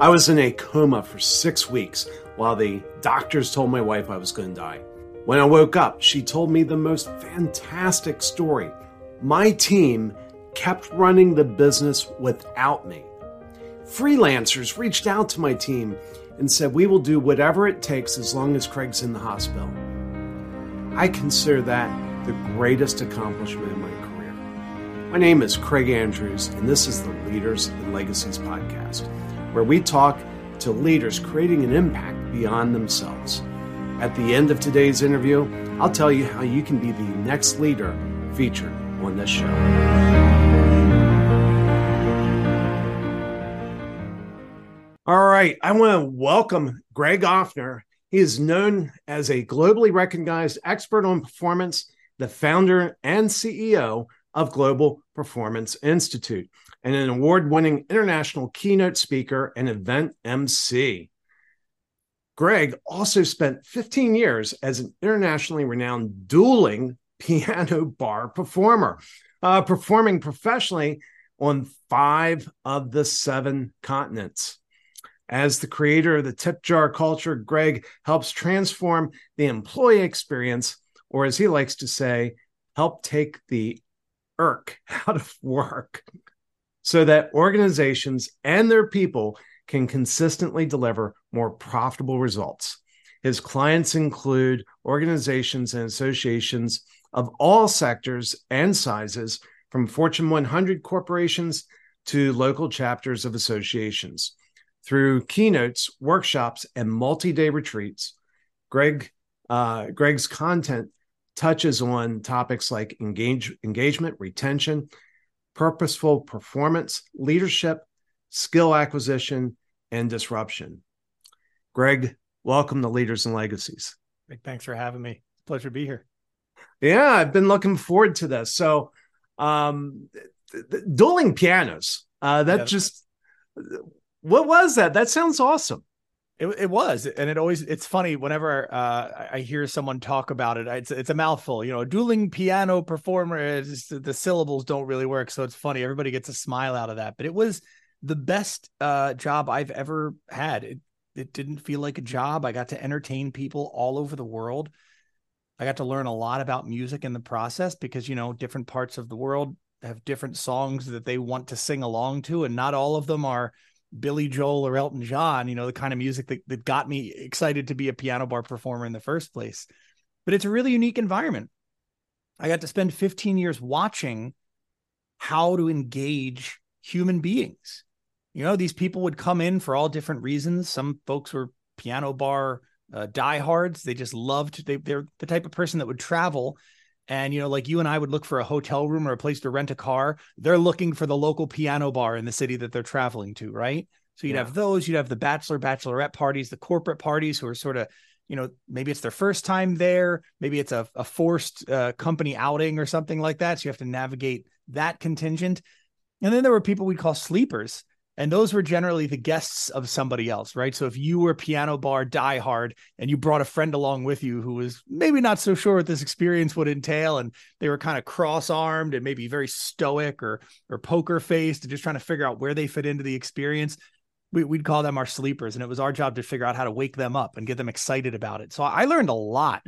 I was in a coma for six weeks while the doctors told my wife I was going to die. When I woke up, she told me the most fantastic story. My team kept running the business without me. Freelancers reached out to my team and said, We will do whatever it takes as long as Craig's in the hospital. I consider that the greatest accomplishment in my career. My name is Craig Andrews, and this is the Leaders and Legacies podcast, where we talk to leaders creating an impact beyond themselves. At the end of today's interview, I'll tell you how you can be the next leader featured on this show. All right, I want to welcome Greg Offner. He is known as a globally recognized expert on performance, the founder and CEO of Global Performance Institute, and an award winning international keynote speaker and event MC. Greg also spent 15 years as an internationally renowned dueling piano bar performer, uh, performing professionally on five of the seven continents. As the creator of the tip jar culture, Greg helps transform the employee experience, or as he likes to say, help take the irk out of work so that organizations and their people can consistently deliver more profitable results. His clients include organizations and associations of all sectors and sizes, from Fortune 100 corporations to local chapters of associations. Through keynotes, workshops, and multi day retreats, Greg, uh, Greg's content touches on topics like engage, engagement, retention, purposeful performance, leadership, skill acquisition, and disruption. Greg, welcome to Leaders and Legacies. Big Thanks for having me. Pleasure to be here. Yeah, I've been looking forward to this. So, um, dueling pianos. Uh, that yeah. just what was that? That sounds awesome. It, it was, and it always it's funny whenever uh, I hear someone talk about it. It's it's a mouthful, you know. Dueling piano performer. the syllables don't really work, so it's funny. Everybody gets a smile out of that, but it was the best uh, job I've ever had. It, it didn't feel like a job. I got to entertain people all over the world. I got to learn a lot about music in the process because, you know, different parts of the world have different songs that they want to sing along to, and not all of them are Billy Joel or Elton John, you know, the kind of music that, that got me excited to be a piano bar performer in the first place. But it's a really unique environment. I got to spend 15 years watching how to engage human beings you know, these people would come in for all different reasons. Some folks were piano bar uh, diehards. They just loved, they, they're the type of person that would travel. And, you know, like you and I would look for a hotel room or a place to rent a car. They're looking for the local piano bar in the city that they're traveling to, right? So you'd yeah. have those, you'd have the bachelor, bachelorette parties, the corporate parties who are sort of, you know, maybe it's their first time there, maybe it's a, a forced uh, company outing or something like that. So you have to navigate that contingent. And then there were people we'd call sleepers and those were generally the guests of somebody else, right? So if you were piano bar diehard and you brought a friend along with you who was maybe not so sure what this experience would entail, and they were kind of cross-armed and maybe very stoic or or poker faced and just trying to figure out where they fit into the experience, we, would call them our sleepers, and it was our job to figure out how to wake them up and get them excited about it. So I learned a lot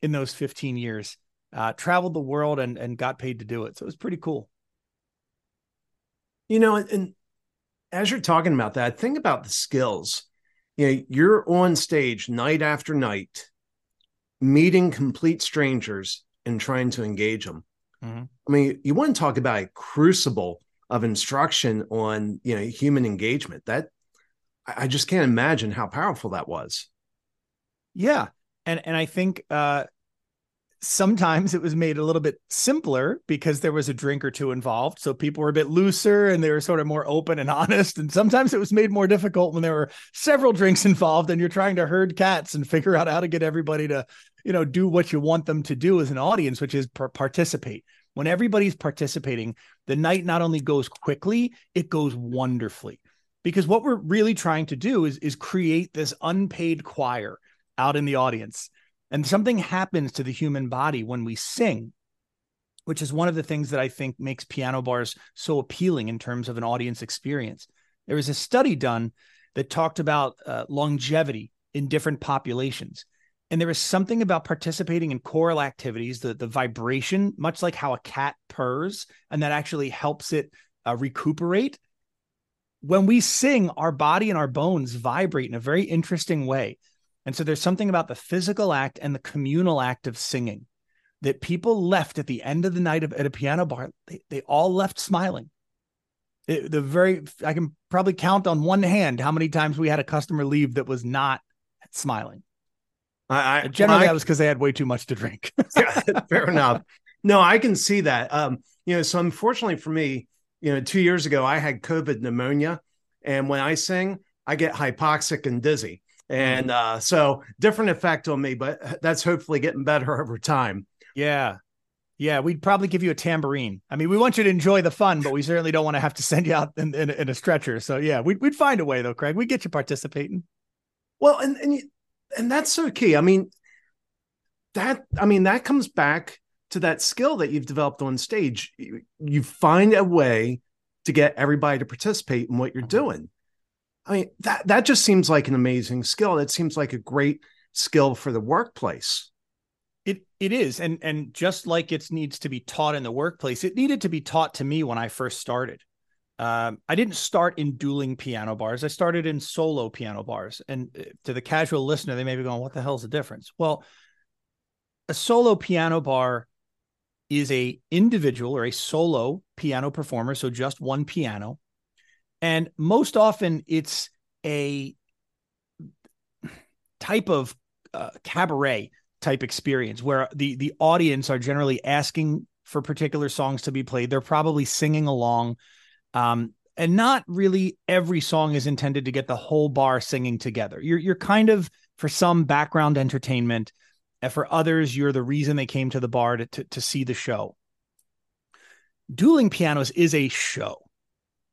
in those 15 years. Uh, traveled the world and and got paid to do it, so it was pretty cool. You know, and as you're talking about that, think about the skills. You know, you're on stage night after night, meeting complete strangers and trying to engage them. Mm-hmm. I mean, you want to talk about a crucible of instruction on you know human engagement. That I just can't imagine how powerful that was. Yeah, and and I think uh, sometimes it was made a little bit simpler because there was a drink or two involved. So people were a bit looser and they were sort of more open and honest. And sometimes it was made more difficult when there were several drinks involved and you're trying to herd cats and figure out how to get everybody to, you know, do what you want them to do as an audience, which is participate. When everybody's participating, the night not only goes quickly, it goes wonderfully. Because what we're really trying to do is, is create this unpaid choir out in the audience and something happens to the human body when we sing, which is one of the things that I think makes piano bars so appealing in terms of an audience experience. There was a study done that talked about uh, longevity in different populations. And there is something about participating in choral activities, the, the vibration, much like how a cat purrs, and that actually helps it uh, recuperate. When we sing, our body and our bones vibrate in a very interesting way. And so there's something about the physical act and the communal act of singing that people left at the end of the night of, at a piano bar. They, they all left smiling. It, the very, I can probably count on one hand how many times we had a customer leave that was not smiling. I, I generally I, that was because they had way too much to drink. yeah, fair enough. No, I can see that. Um, you know, so unfortunately for me, you know, two years ago I had COVID pneumonia, and when I sing, I get hypoxic and dizzy, and mm-hmm. uh, so different effect on me. But that's hopefully getting better over time. Yeah, yeah, we'd probably give you a tambourine. I mean, we want you to enjoy the fun, but we certainly don't want to have to send you out in, in, in a stretcher. So yeah, we'd we'd find a way though, Craig. We'd get you participating. Well, and and and that's so key. I mean, that I mean that comes back to that skill that you've developed on stage. You, you find a way to get everybody to participate in what you're doing. I mean, that that just seems like an amazing skill. That seems like a great skill for the workplace. It it is, and and just like it needs to be taught in the workplace, it needed to be taught to me when I first started. Um, I didn't start in dueling piano bars. I started in solo piano bars. And uh, to the casual listener, they may be going, "What the hell's the difference?" Well, a solo piano bar is a individual or a solo piano performer, so just one piano, and most often it's a type of uh, cabaret type experience where the the audience are generally asking for particular songs to be played. They're probably singing along um, and not really every song is intended to get the whole bar singing together. You're you're kind of for some background entertainment, and for others, you're the reason they came to the bar to, to, to see the show. Dueling pianos is a show.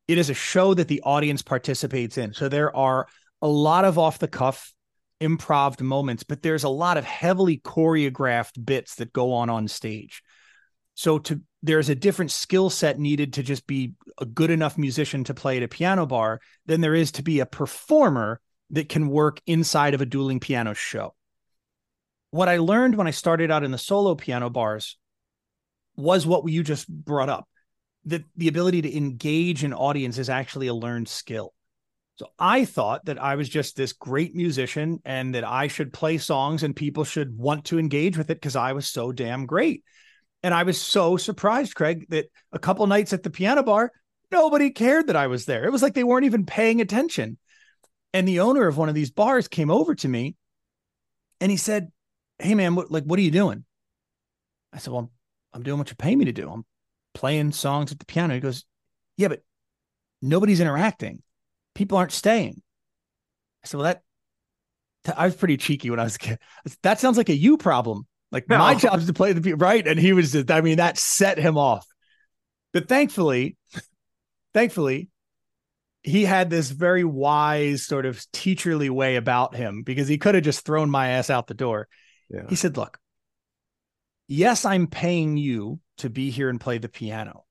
It is a show that the audience participates in. So there are a lot of off the cuff improv moments, but there's a lot of heavily choreographed bits that go on on stage. So to there's a different skill set needed to just be a good enough musician to play at a piano bar than there is to be a performer that can work inside of a dueling piano show. What I learned when I started out in the solo piano bars was what you just brought up that the ability to engage an audience is actually a learned skill. So I thought that I was just this great musician and that I should play songs and people should want to engage with it because I was so damn great. And I was so surprised, Craig, that a couple nights at the piano bar, nobody cared that I was there. It was like they weren't even paying attention. And the owner of one of these bars came over to me and he said, Hey man, what like what are you doing? I said, Well, I'm, I'm doing what you pay me to do. I'm playing songs at the piano. He goes, Yeah, but nobody's interacting. People aren't staying. I said, Well, that I was pretty cheeky when I was a kid. That sounds like a you problem. Like no. my job is to play the piano, right, and he was just. I mean, that set him off. But thankfully, thankfully, he had this very wise sort of teacherly way about him because he could have just thrown my ass out the door. Yeah. He said, "Look, yes, I'm paying you to be here and play the piano."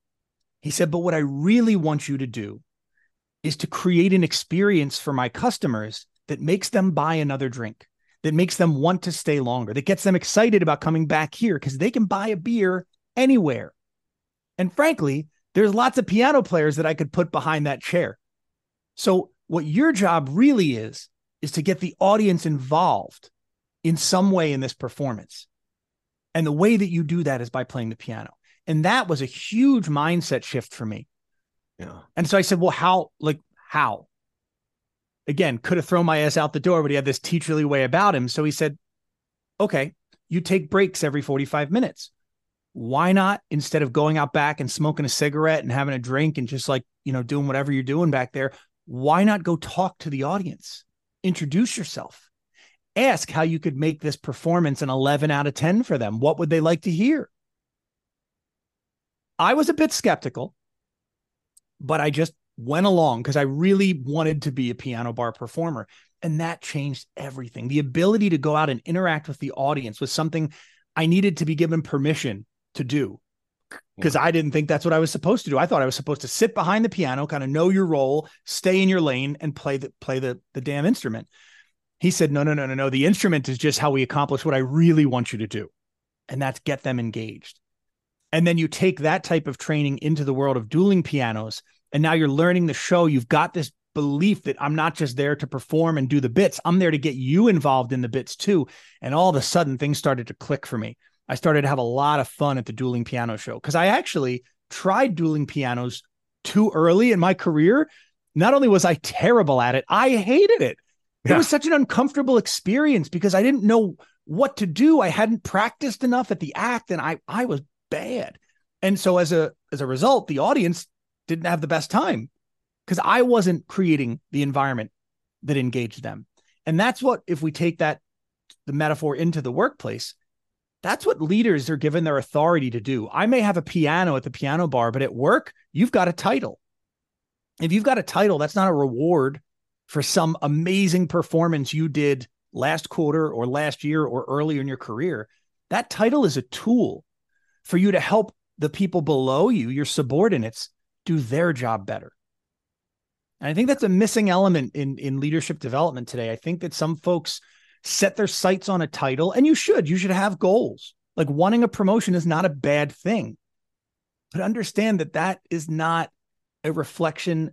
He said, "But what I really want you to do is to create an experience for my customers that makes them buy another drink." that makes them want to stay longer, that gets them excited about coming back here because they can buy a beer anywhere. And frankly, there's lots of piano players that I could put behind that chair. So, what your job really is, is to get the audience involved in some way in this performance. And the way that you do that is by playing the piano. And that was a huge mindset shift for me. Yeah. And so I said, well, how, like, how? again, could have thrown my ass out the door, but he had this teacherly way about him. So he said, okay, you take breaks every 45 minutes. Why not, instead of going out back and smoking a cigarette and having a drink and just like, you know, doing whatever you're doing back there, why not go talk to the audience? Introduce yourself. Ask how you could make this performance an 11 out of 10 for them. What would they like to hear? I was a bit skeptical, but I just went along because I really wanted to be a piano bar performer. And that changed everything. The ability to go out and interact with the audience was something I needed to be given permission to do. because I didn't think that's what I was supposed to do. I thought I was supposed to sit behind the piano, kind of know your role, stay in your lane, and play the play the the damn instrument. He said, "No, no, no, no, no. The instrument is just how we accomplish what I really want you to do, and that's get them engaged." And then you take that type of training into the world of dueling pianos, and now you're learning the show. You've got this belief that I'm not just there to perform and do the bits. I'm there to get you involved in the bits too. And all of a sudden, things started to click for me. I started to have a lot of fun at the dueling piano show because I actually tried dueling pianos too early in my career. Not only was I terrible at it, I hated it. Yeah. It was such an uncomfortable experience because I didn't know what to do. I hadn't practiced enough at the act and I I was bad. And so as a as a result, the audience didn't have the best time because I wasn't creating the environment that engaged them. And that's what if we take that the metaphor into the workplace, that's what leaders are given their authority to do. I may have a piano at the piano bar, but at work, you've got a title. If you've got a title, that's not a reward for some amazing performance you did last quarter or last year or earlier in your career. That title is a tool for you to help the people below you, your subordinates, do their job better. And I think that's a missing element in, in leadership development today. I think that some folks set their sights on a title, and you should. You should have goals. Like wanting a promotion is not a bad thing, but understand that that is not a reflection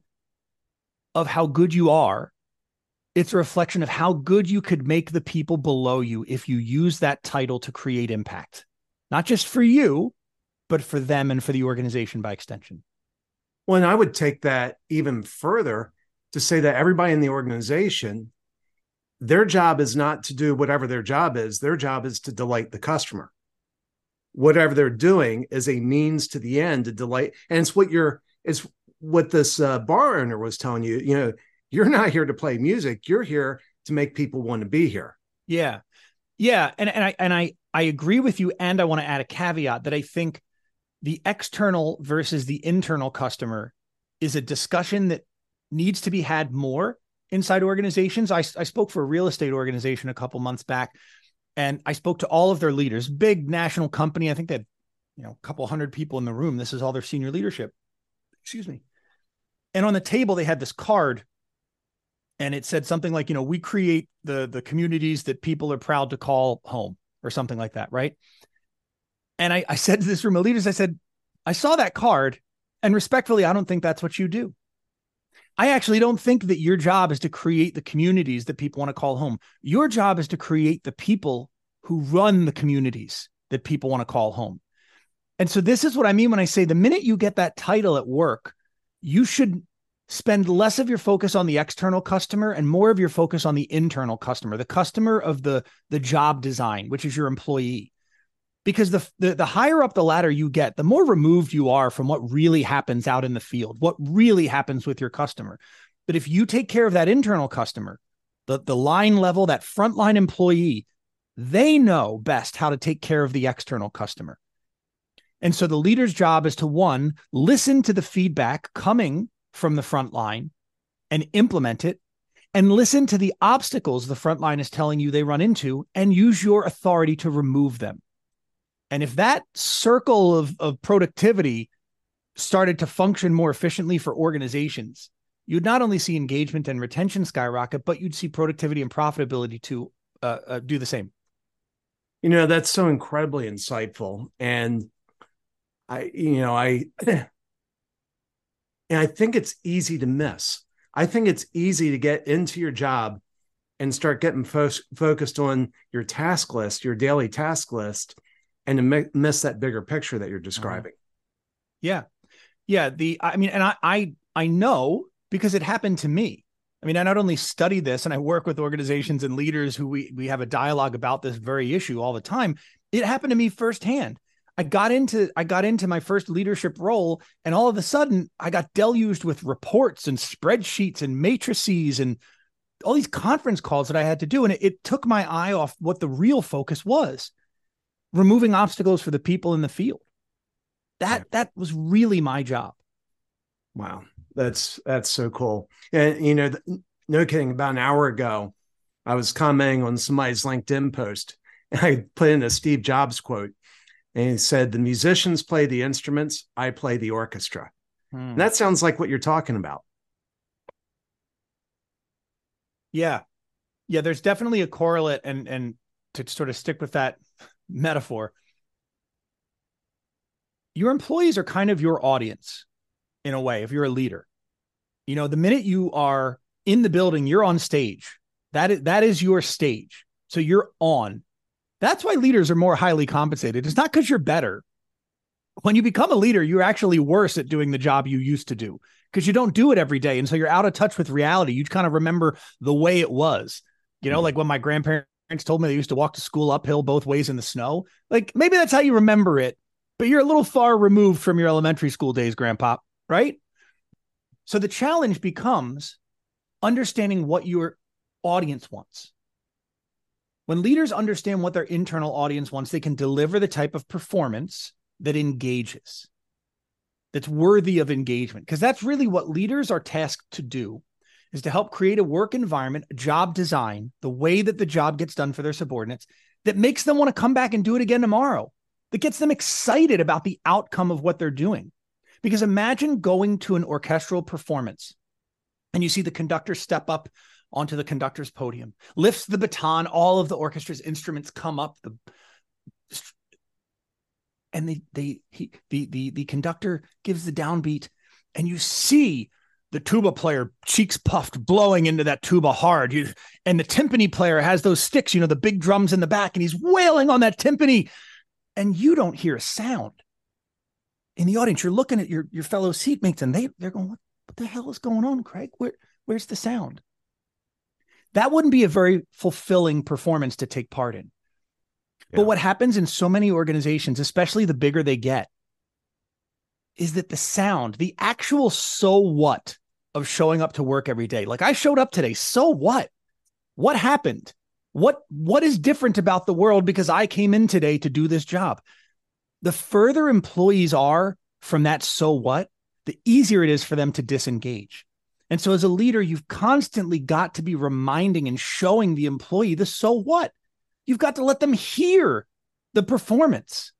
of how good you are. It's a reflection of how good you could make the people below you if you use that title to create impact, not just for you, but for them and for the organization by extension. Well, and I would take that even further to say that everybody in the organization their job is not to do whatever their job is. Their job is to delight the customer. Whatever they're doing is a means to the end to delight. And it's what you're, it's what this uh, bar owner was telling you. You know, you're not here to play music. You're here to make people want to be here. Yeah. Yeah. And, and I, and I, I agree with you. And I want to add a caveat that I think the external versus the internal customer is a discussion that needs to be had more inside organizations. I, I spoke for a real estate organization a couple months back, and I spoke to all of their leaders, big national company. I think they had, you know, a couple hundred people in the room. This is all their senior leadership. Excuse me. And on the table, they had this card, and it said something like, you know, we create the the communities that people are proud to call home, or something like that, right? And I, I said to this room of leaders, I said, I saw that card, and respectfully, I don't think that's what you do. I actually don't think that your job is to create the communities that people want to call home. Your job is to create the people who run the communities that people want to call home. And so this is what I mean when I say the minute you get that title at work, you should spend less of your focus on the external customer and more of your focus on the internal customer, the customer of the the job design, which is your employee. Because the, the, the higher up the ladder you get the more removed you are from what really happens out in the field what really happens with your customer. But if you take care of that internal customer the the line level that frontline employee they know best how to take care of the external customer and so the leader's job is to one listen to the feedback coming from the front line and implement it and listen to the obstacles the front line is telling you they run into and use your authority to remove them and if that circle of, of productivity started to function more efficiently for organizations, you'd not only see engagement and retention skyrocket, but you'd see productivity and profitability to uh, uh, do the same. You know, that's so incredibly insightful. And I, you know, I, and I think it's easy to miss. I think it's easy to get into your job and start getting fo- focused on your task list, your daily task list, and to miss that bigger picture that you're uh-huh. describing. Yeah. Yeah. The, I mean, and I, I, I know because it happened to me. I mean, I not only study this and I work with organizations and leaders who we, we have a dialogue about this very issue all the time. It happened to me firsthand. I got into I got into my first leadership role and all of a sudden I got deluged with reports and spreadsheets and matrices and all these conference calls that I had to do and it, it took my eye off what the real focus was removing obstacles for the people in the field. That that was really my job. Wow, that's that's so cool. And you know, no kidding. About an hour ago, I was commenting on somebody's LinkedIn post, and I put in a Steve Jobs quote. And he said, The musicians play the instruments, I play the orchestra. Hmm. that sounds like what you're talking about. Yeah. Yeah, there's definitely a correlate and and to sort of stick with that metaphor. Your employees are kind of your audience in a way if you're a leader. You know, the minute you are in the building, you're on stage. That is that is your stage. So you're on. That's why leaders are more highly compensated. It's not because you're better. When you become a leader, you're actually worse at doing the job you used to do because you don't do it every day. And so you're out of touch with reality. You kind of remember the way it was. You know, mm-hmm. like when my grandparents told me they used to walk to school uphill both ways in the snow. Like maybe that's how you remember it, but you're a little far removed from your elementary school days, grandpa, right? So the challenge becomes understanding what your audience wants. When leaders understand what their internal audience wants, they can deliver the type of performance that engages, that's worthy of engagement. Because that's really what leaders are tasked to do is to help create a work environment, a job design, the way that the job gets done for their subordinates that makes them want to come back and do it again tomorrow, that gets them excited about the outcome of what they're doing. Because imagine going to an orchestral performance and you see the conductor step up onto the conductor's podium, lifts the baton, all of the orchestra's instruments come up, the and they they he the the the conductor gives the downbeat, and you see the tuba player cheeks puffed blowing into that tuba hard. You, and the timpani player has those sticks you know the big drums in the back and he's wailing on that timpani and you don't hear a sound. In the audience you're looking at your your fellow seatmates and they they're going what, what the hell is going on craig? Where where's the sound that wouldn't be a very fulfilling performance to take part in. Yeah. But what happens in so many organizations, especially the bigger they get, is that the sound, the actual so what of showing up to work every day. Like I showed up today, so what? What happened? What what is different about the world because I came in today to do this job? The further employees are from that so what, the easier it is for them to disengage. And so, as a leader, you've constantly got to be reminding and showing the employee the so what. You've got to let them hear the performance.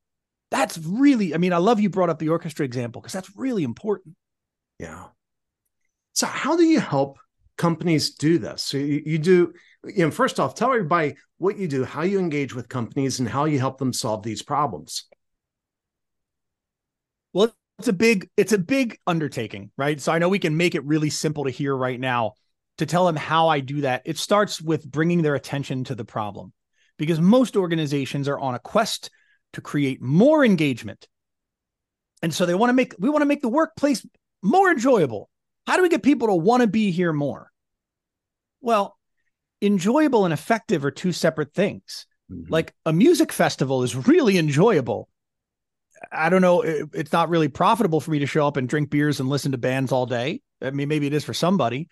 That's really, I mean, I love you brought up the orchestra example because that's really important. Yeah. So, how do you help companies do this? So, you, you do, you know, first off, tell everybody what you do, how you engage with companies, and how you help them solve these problems. Well, it's a big it's a big undertaking right? So i know we can make it really simple to hear right now to tell them how i do that. It starts with bringing their attention to the problem because most organizations are on a quest to create more engagement. And so they want to make we want to make the workplace more enjoyable. How do we get people to want to be here more? Well enjoyable and effective are two separate things. Mm-hmm. like a music festival is really enjoyable I don't know. It, it's not really profitable for me to show up and drink beers and listen to bands all day. I mean, maybe it is for somebody.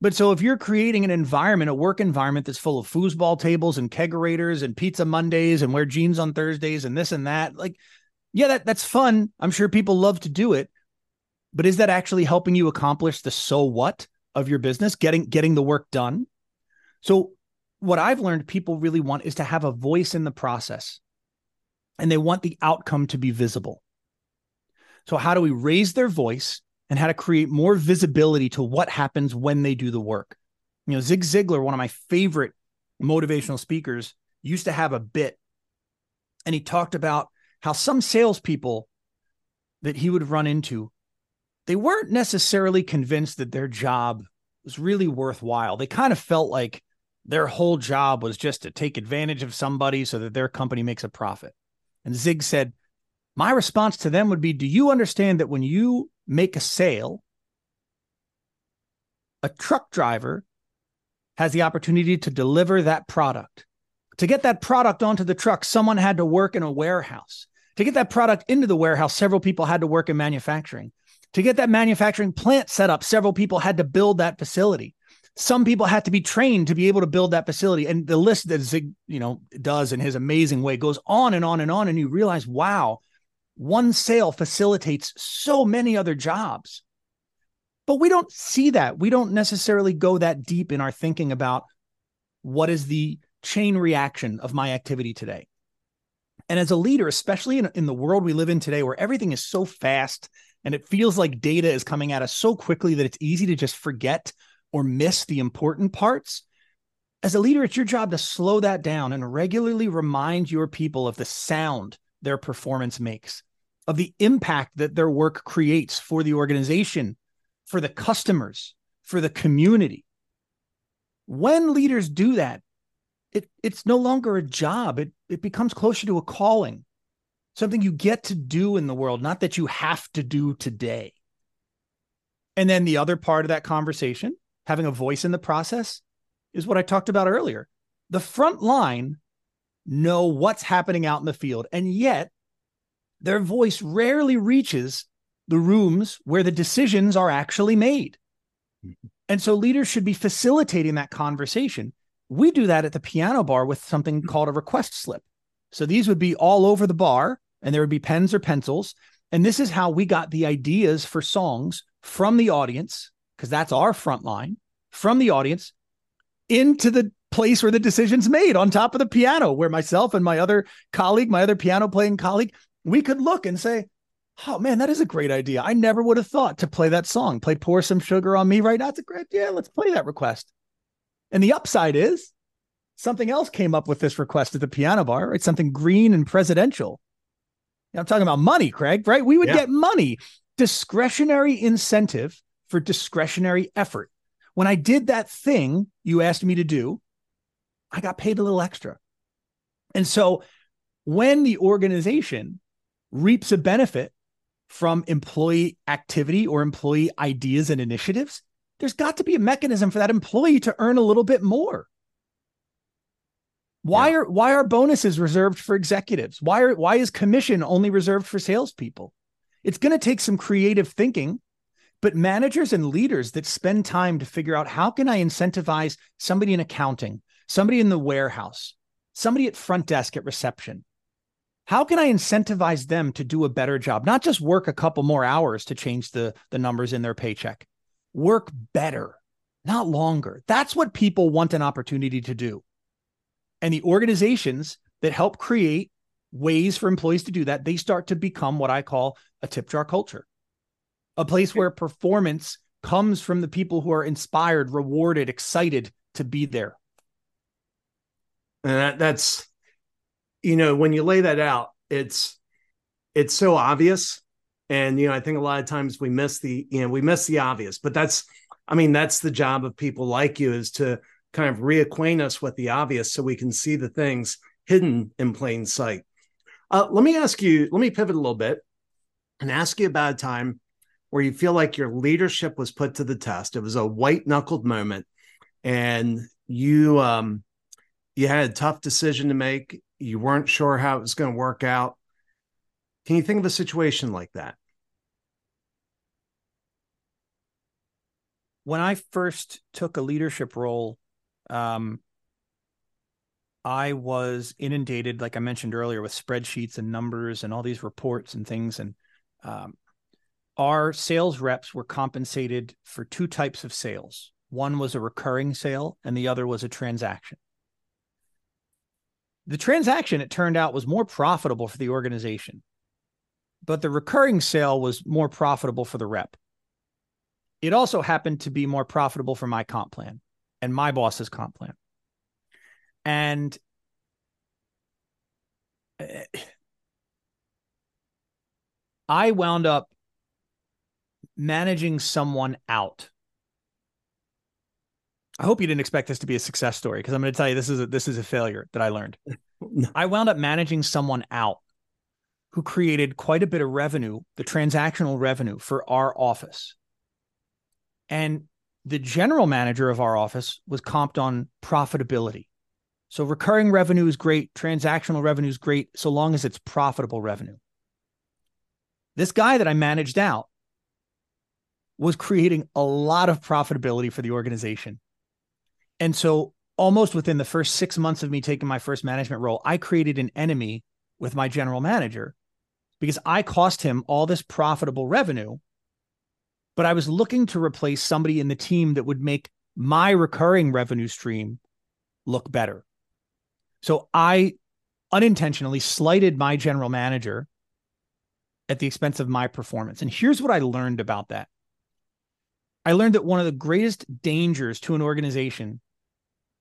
But so if you're creating an environment, a work environment that's full of foosball tables and kegerators and pizza Mondays and wear jeans on Thursdays and this and that, like, yeah, that that's fun. I'm sure people love to do it. But is that actually helping you accomplish the so what of your business, getting getting the work done? So what I've learned people really want is to have a voice in the process and they want the outcome to be visible. So, how do we raise their voice and how to create more visibility to what happens when they do the work? You know, Zig Ziglar, one of my favorite motivational speakers, used to have a bit, and he talked about how some salespeople that he would run into, they weren't necessarily convinced that their job was really worthwhile. They kind of felt like their whole job was just to take advantage of somebody so that their company makes a profit. And Zig said, My response to them would be Do you understand that when you make a sale, a truck driver has the opportunity to deliver that product? To get that product onto the truck, someone had to work in a warehouse. To get that product into the warehouse, several people had to work in manufacturing. To get that manufacturing plant set up, several people had to build that facility some people had to be trained to be able to build that facility. And the list that zig you know does in his amazing way goes on and on and on. And you realize wow one sale facilitates so many other jobs. But we don't see that. We don't necessarily go that deep in our thinking about what is the chain reaction of my activity today. And as a leader, especially in, in the world we live in today, where everything is so fast and it feels like data is coming at us so quickly that it's easy to just forget or miss the important parts. As a leader, it's your job to slow that down and regularly remind your people of the sound their performance makes, of the impact that their work creates for the organization, for the customers, for the community. When leaders do that, it, it's no longer a job. It, it becomes closer to a calling, something you get to do in the world, not that you have to do today. And then the other part of that conversation, having a voice in the process, is what I talked about earlier. The front line know what's happening out in the field, and yet their voice rarely reaches the rooms where the decisions are actually made. Mm-hmm. And so leaders should be facilitating that conversation. We do that at the piano bar with something mm-hmm. called a request slip. So these would be all over the bar, and there would be pens or pencils. And this is how we got the ideas for songs from the audience, because that's our front line, from the audience into the place where the decision's made on top of the piano, where myself and my other colleague, my other piano playing colleague, we could look and say, Oh man, that is a great idea. I never would have thought to play that song. Play Pour Some Sugar on Me right now. It's a great, yeah, let's play that request. And the upside is something else came up with this request at the piano bar, right? Something green and presidential. I'm talking about money, Craig, right? We would yeah. get money, discretionary incentive for discretionary effort. When I did that thing you asked me to do, I got paid a little extra. And so when the organization reaps a benefit from employee activity or employee ideas and initiatives, there's got to be a mechanism for that employee to earn a little bit more. Why yeah. are why are bonuses reserved for executives? Why are why is commission only reserved for salespeople? It's going to take some creative thinking, but managers and leaders that spend time to figure out how can I incentivize somebody in accounting, somebody in the warehouse, somebody at front desk at reception, how can I incentivize them to do a better job? Not just work a couple more hours to change the, the numbers in their paycheck, work better, not longer. That's what people want an opportunity to do. And the organizations that help create ways for employees to do that, they start to become what I call a tip jar culture, a place where performance comes from the people who are inspired, rewarded, excited to be there. And that, that's you know, when you lay that out, it's it's so obvious. And you know, I think a lot of times we miss the, you know, we miss the obvious, but that's I mean, that's the job of people like you is to kind of reacquaint us with the obvious so we can see the things hidden in plain sight. Uh, let me ask you, let me pivot a little bit and ask you about a time where you feel like your leadership was put to the test. It was a white knuckled moment and you um you had a tough decision to make you weren't sure how it was going to work out. Can you think of a situation like that? When I first took a leadership role, um, I was inundated, like I mentioned earlier, with spreadsheets and numbers and all these reports and things. And um, our sales reps were compensated for two types of sales. One was a recurring sale, and the other was a transaction. The transaction, it turned out, was more profitable for the organization, but the recurring sale was more profitable for the rep. It also happened to be more profitable for my comp plan and my boss's comp plan. And eh, I wound up managing someone out I hope you didn't expect this to be a success story because I'm going to tell you this is a, this is a failure that I learned. I wound up managing someone out who created quite a bit of revenue, the transactional revenue for our office. And the general manager of our office was comped on profitability. So recurring revenue is great, transactional revenue is great, so long as it's profitable revenue. This guy that I managed out was creating a lot of profitability for the organization. And so, almost within the first six months of me taking my first management role, I created an enemy with my general manager because I cost him all this profitable revenue. But I was looking to replace somebody in the team that would make my recurring revenue stream look better. So I unintentionally slighted my general manager at the expense of my performance. And here's what I learned about that. I learned that one of the greatest dangers to an organization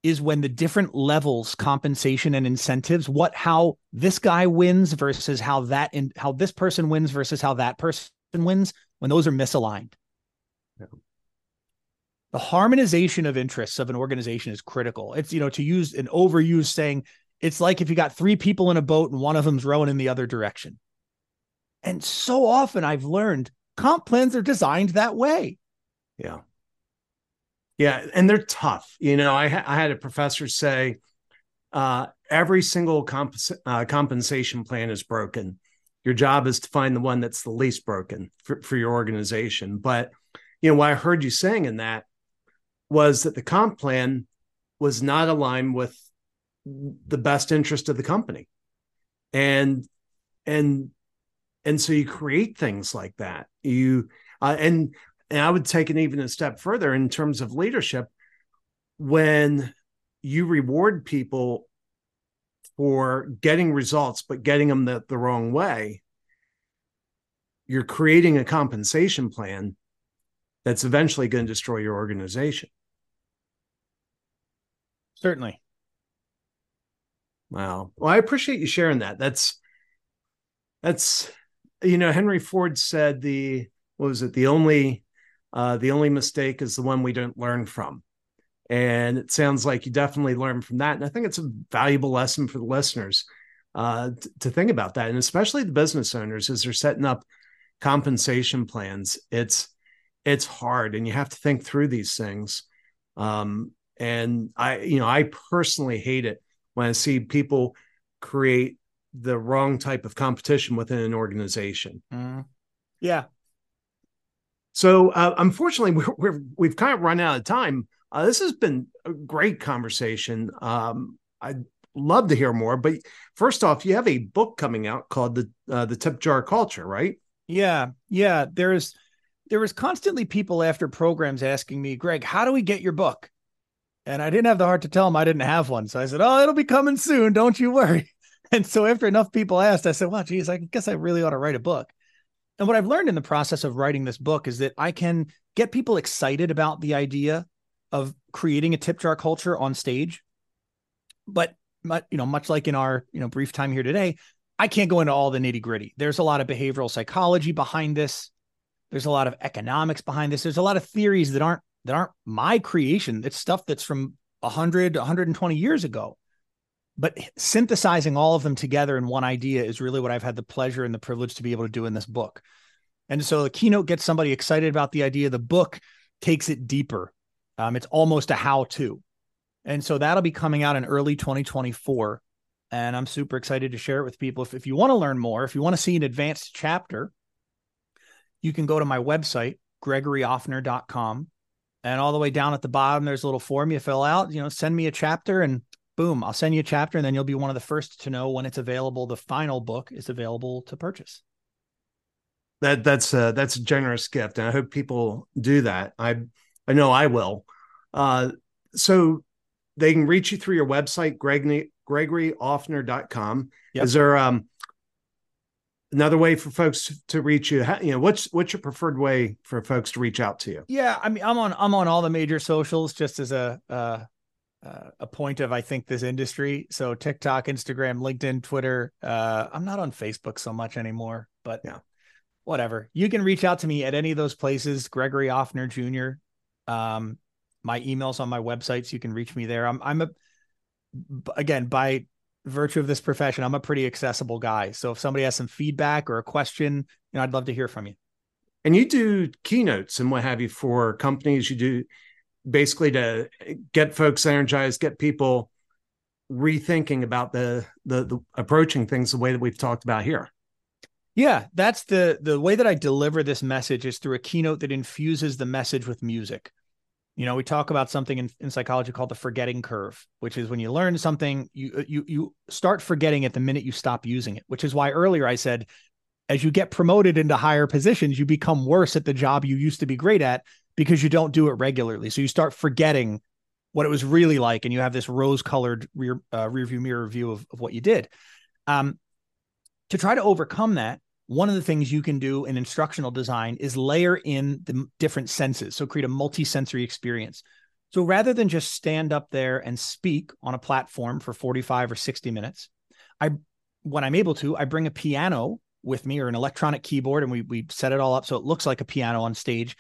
is when the different levels compensation and incentives what how this guy wins versus how that in how this person wins versus how that person wins when those are misaligned. Yeah. the harmonization of interests of an organization is critical. It's you know to use an overused saying it's like if you got three people in a boat and one of them's rowing in the other direction. And so often i've learned comp plans are designed that way yeah yeah, and they're tough. You know, I, I had a professor say uh, every single comp- uh, compensation plan is broken. Your job is to find the one that's the least broken for, for your organization. But you know, what I heard you saying in that was that the comp plan was not aligned with the best interest of the company, and and and so you create things like that. You uh, and and I would take it even a step further in terms of leadership when you reward people for getting results, but getting them the, the wrong way, you're creating a compensation plan that's eventually going to destroy your organization. Certainly. Wow. Well, I appreciate you sharing that. That's that's you know, Henry Ford said the what was it, the only uh, the only mistake is the one we don't learn from. And it sounds like you definitely learned from that. And I think it's a valuable lesson for the listeners uh, t- to think about that. And especially the business owners as they're setting up compensation plans. It's it's hard and you have to think through these things. Um, and I, you know, I personally hate it when I see people create the wrong type of competition within an organization. Mm. Yeah, so, uh, unfortunately, we're, we have kind of run out of time. Uh, this has been a great conversation. Um, I'd love to hear more, but first off, you have a book coming out called the uh, the Tip Jar Culture, right? Yeah, yeah. There's there was constantly people after programs asking me, Greg, how do we get your book? And I didn't have the heart to tell them I didn't have one. So I said, Oh, it'll be coming soon. Don't you worry. And so after enough people asked, I said, Well, geez, I guess I really ought to write a book. And what I've learned in the process of writing this book is that I can get people excited about the idea of creating a tip jar culture on stage. But you know, much like in our you know brief time here today, I can't go into all the nitty gritty. There's a lot of behavioral psychology behind this. There's a lot of economics behind this. There's a lot of theories that aren't that aren't my creation. It's stuff that's from 100, 120 years ago but synthesizing all of them together in one idea is really what I've had the pleasure and the privilege to be able to do in this book. And so the keynote gets somebody excited about the idea. The book takes it deeper. Um, it's almost a how to. And so that'll be coming out in early 2024. And I'm super excited to share it with people. If, if you want to learn more, if you want to see an advanced chapter, you can go to my website, gregoryoffner.com. And all the way down at the bottom, there's a little form you fill out. You know, send me a chapter and boom, I'll send you a chapter and then you'll be one of the first to know when it's available. The final book is available to purchase. That that's a, that's a generous gift, and I hope people do that. I I know I will. Uh, so they can reach you through your website, Greg gregoryoffner.com. Yep. Is there um another way for folks to reach you you know what's what's your preferred way for folks to reach out to you yeah i mean i'm on i'm on all the major socials just as a uh uh, a point of I think this industry. So TikTok, Instagram, LinkedIn, Twitter. Uh, I'm not on Facebook so much anymore, but yeah, whatever. You can reach out to me at any of those places. Gregory Offner Jr. Um, my email's on my website, so you can reach me there. I'm I'm a again by virtue of this profession, I'm a pretty accessible guy. So if somebody has some feedback or a question, you know, I'd love to hear from you. And you do keynotes and what have you for companies. You do basically to get folks energized, get people rethinking about the, the the approaching things the way that we've talked about here. Yeah, that's the the way that I deliver this message is through a keynote that infuses the message with music. You know, we talk about something in, in psychology called the forgetting curve, which is when you learn something, you uh, you you start forgetting it the minute you stop using it. Which is why earlier I said, as you get promoted into higher positions, you become worse at the job you used to be great at because you don't do it regularly. So you start forgetting what it was really like, and you have this rose-colored rear uh, rearview mirror view of, of what you did. Um, to try to overcome that, one of the things you can do in instructional design is layer in the different senses. So create a multi-sensory experience. So rather than just stand up there and speak on a platform for 45 or 60 minutes, I when I'm able to, I bring a piano with me or an electronic keyboard and we we set it all up so it looks like a piano on stage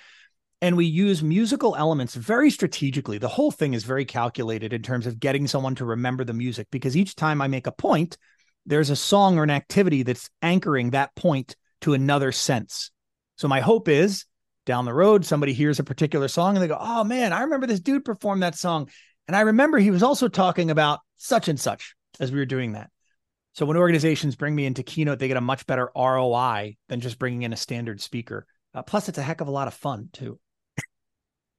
and we use musical elements very strategically. The whole thing is very calculated in terms of getting someone to remember the music because each time I make a point, there's a song or an activity that's anchoring that point to another sense. So my hope is down the road, somebody hears a particular song and they go, Oh man, I remember this dude performed that song. And I remember he was also talking about such and such as we were doing that. So when organizations bring me into Keynote, they get a much better ROI than just bringing in a standard speaker. Uh, plus, it's a heck of a lot of fun too.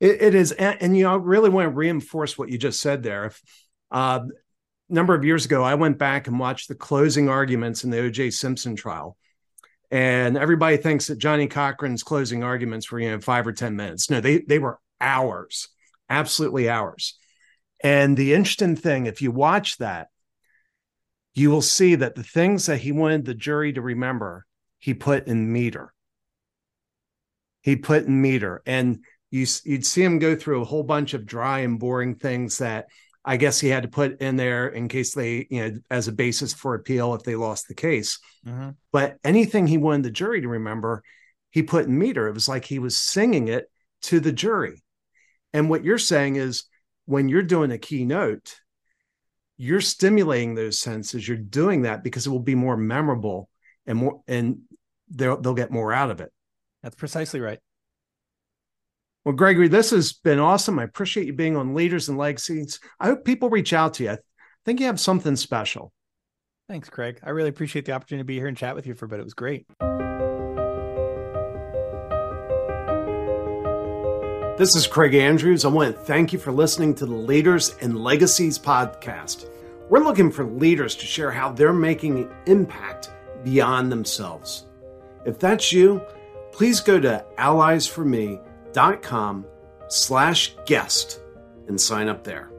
It, it is, and, and, you know, I really want to reinforce what you just said there. If uh, number of years ago, I went back and watched the closing arguments in the O.J. Simpson trial, and everybody thinks that Johnnie Cochran's closing arguments were you know five or ten minutes. No, they they were hours, absolutely hours. And the interesting thing, if you watch that, you will see that the things that he wanted the jury to remember, he put in meter. He put in meter. And you, you'd see him go through a whole bunch of dry and boring things that I guess he had to put in there in case they, you know, as a basis for appeal if they lost the case. Mm-hmm. But anything he wanted the jury to remember, he put in meter. It was like he was singing it to the jury. And what you're saying is when you're doing a keynote, you're stimulating those senses you're doing that because it will be more memorable and more and they'll they'll get more out of it that's precisely right well gregory this has been awesome. I appreciate you being on leaders and legacies. I hope people reach out to you. I think you have something special. Thanks craig. I really appreciate the opportunity to be here and chat with you for a bit. It was great. This is Craig Andrews. I want to thank you for listening to the Leaders and Legacies podcast. We're looking for leaders to share how they're making an impact beyond themselves. If that's you, please go to allies4me.com slash guest and sign up there.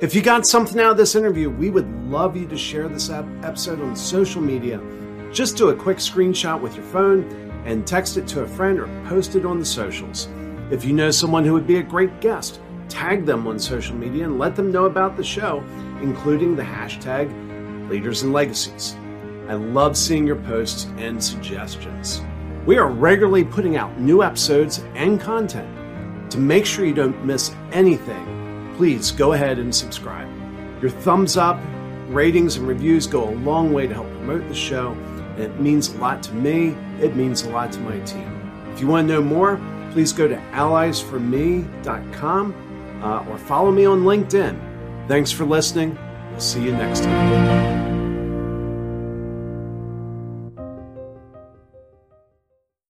If you got something out of this interview, we would love you to share this episode on social media. Just do a quick screenshot with your phone and text it to a friend or post it on the socials. If you know someone who would be a great guest, tag them on social media and let them know about the show, including the hashtag Leaders and Legacies. I love seeing your posts and suggestions. We are regularly putting out new episodes and content. To make sure you don't miss anything, please go ahead and subscribe. Your thumbs up, ratings, and reviews go a long way to help promote the show, and it means a lot to me. It means a lot to my team. If you want to know more, please go to allies4me.com uh, or follow me on LinkedIn. Thanks for listening. We'll see you next time.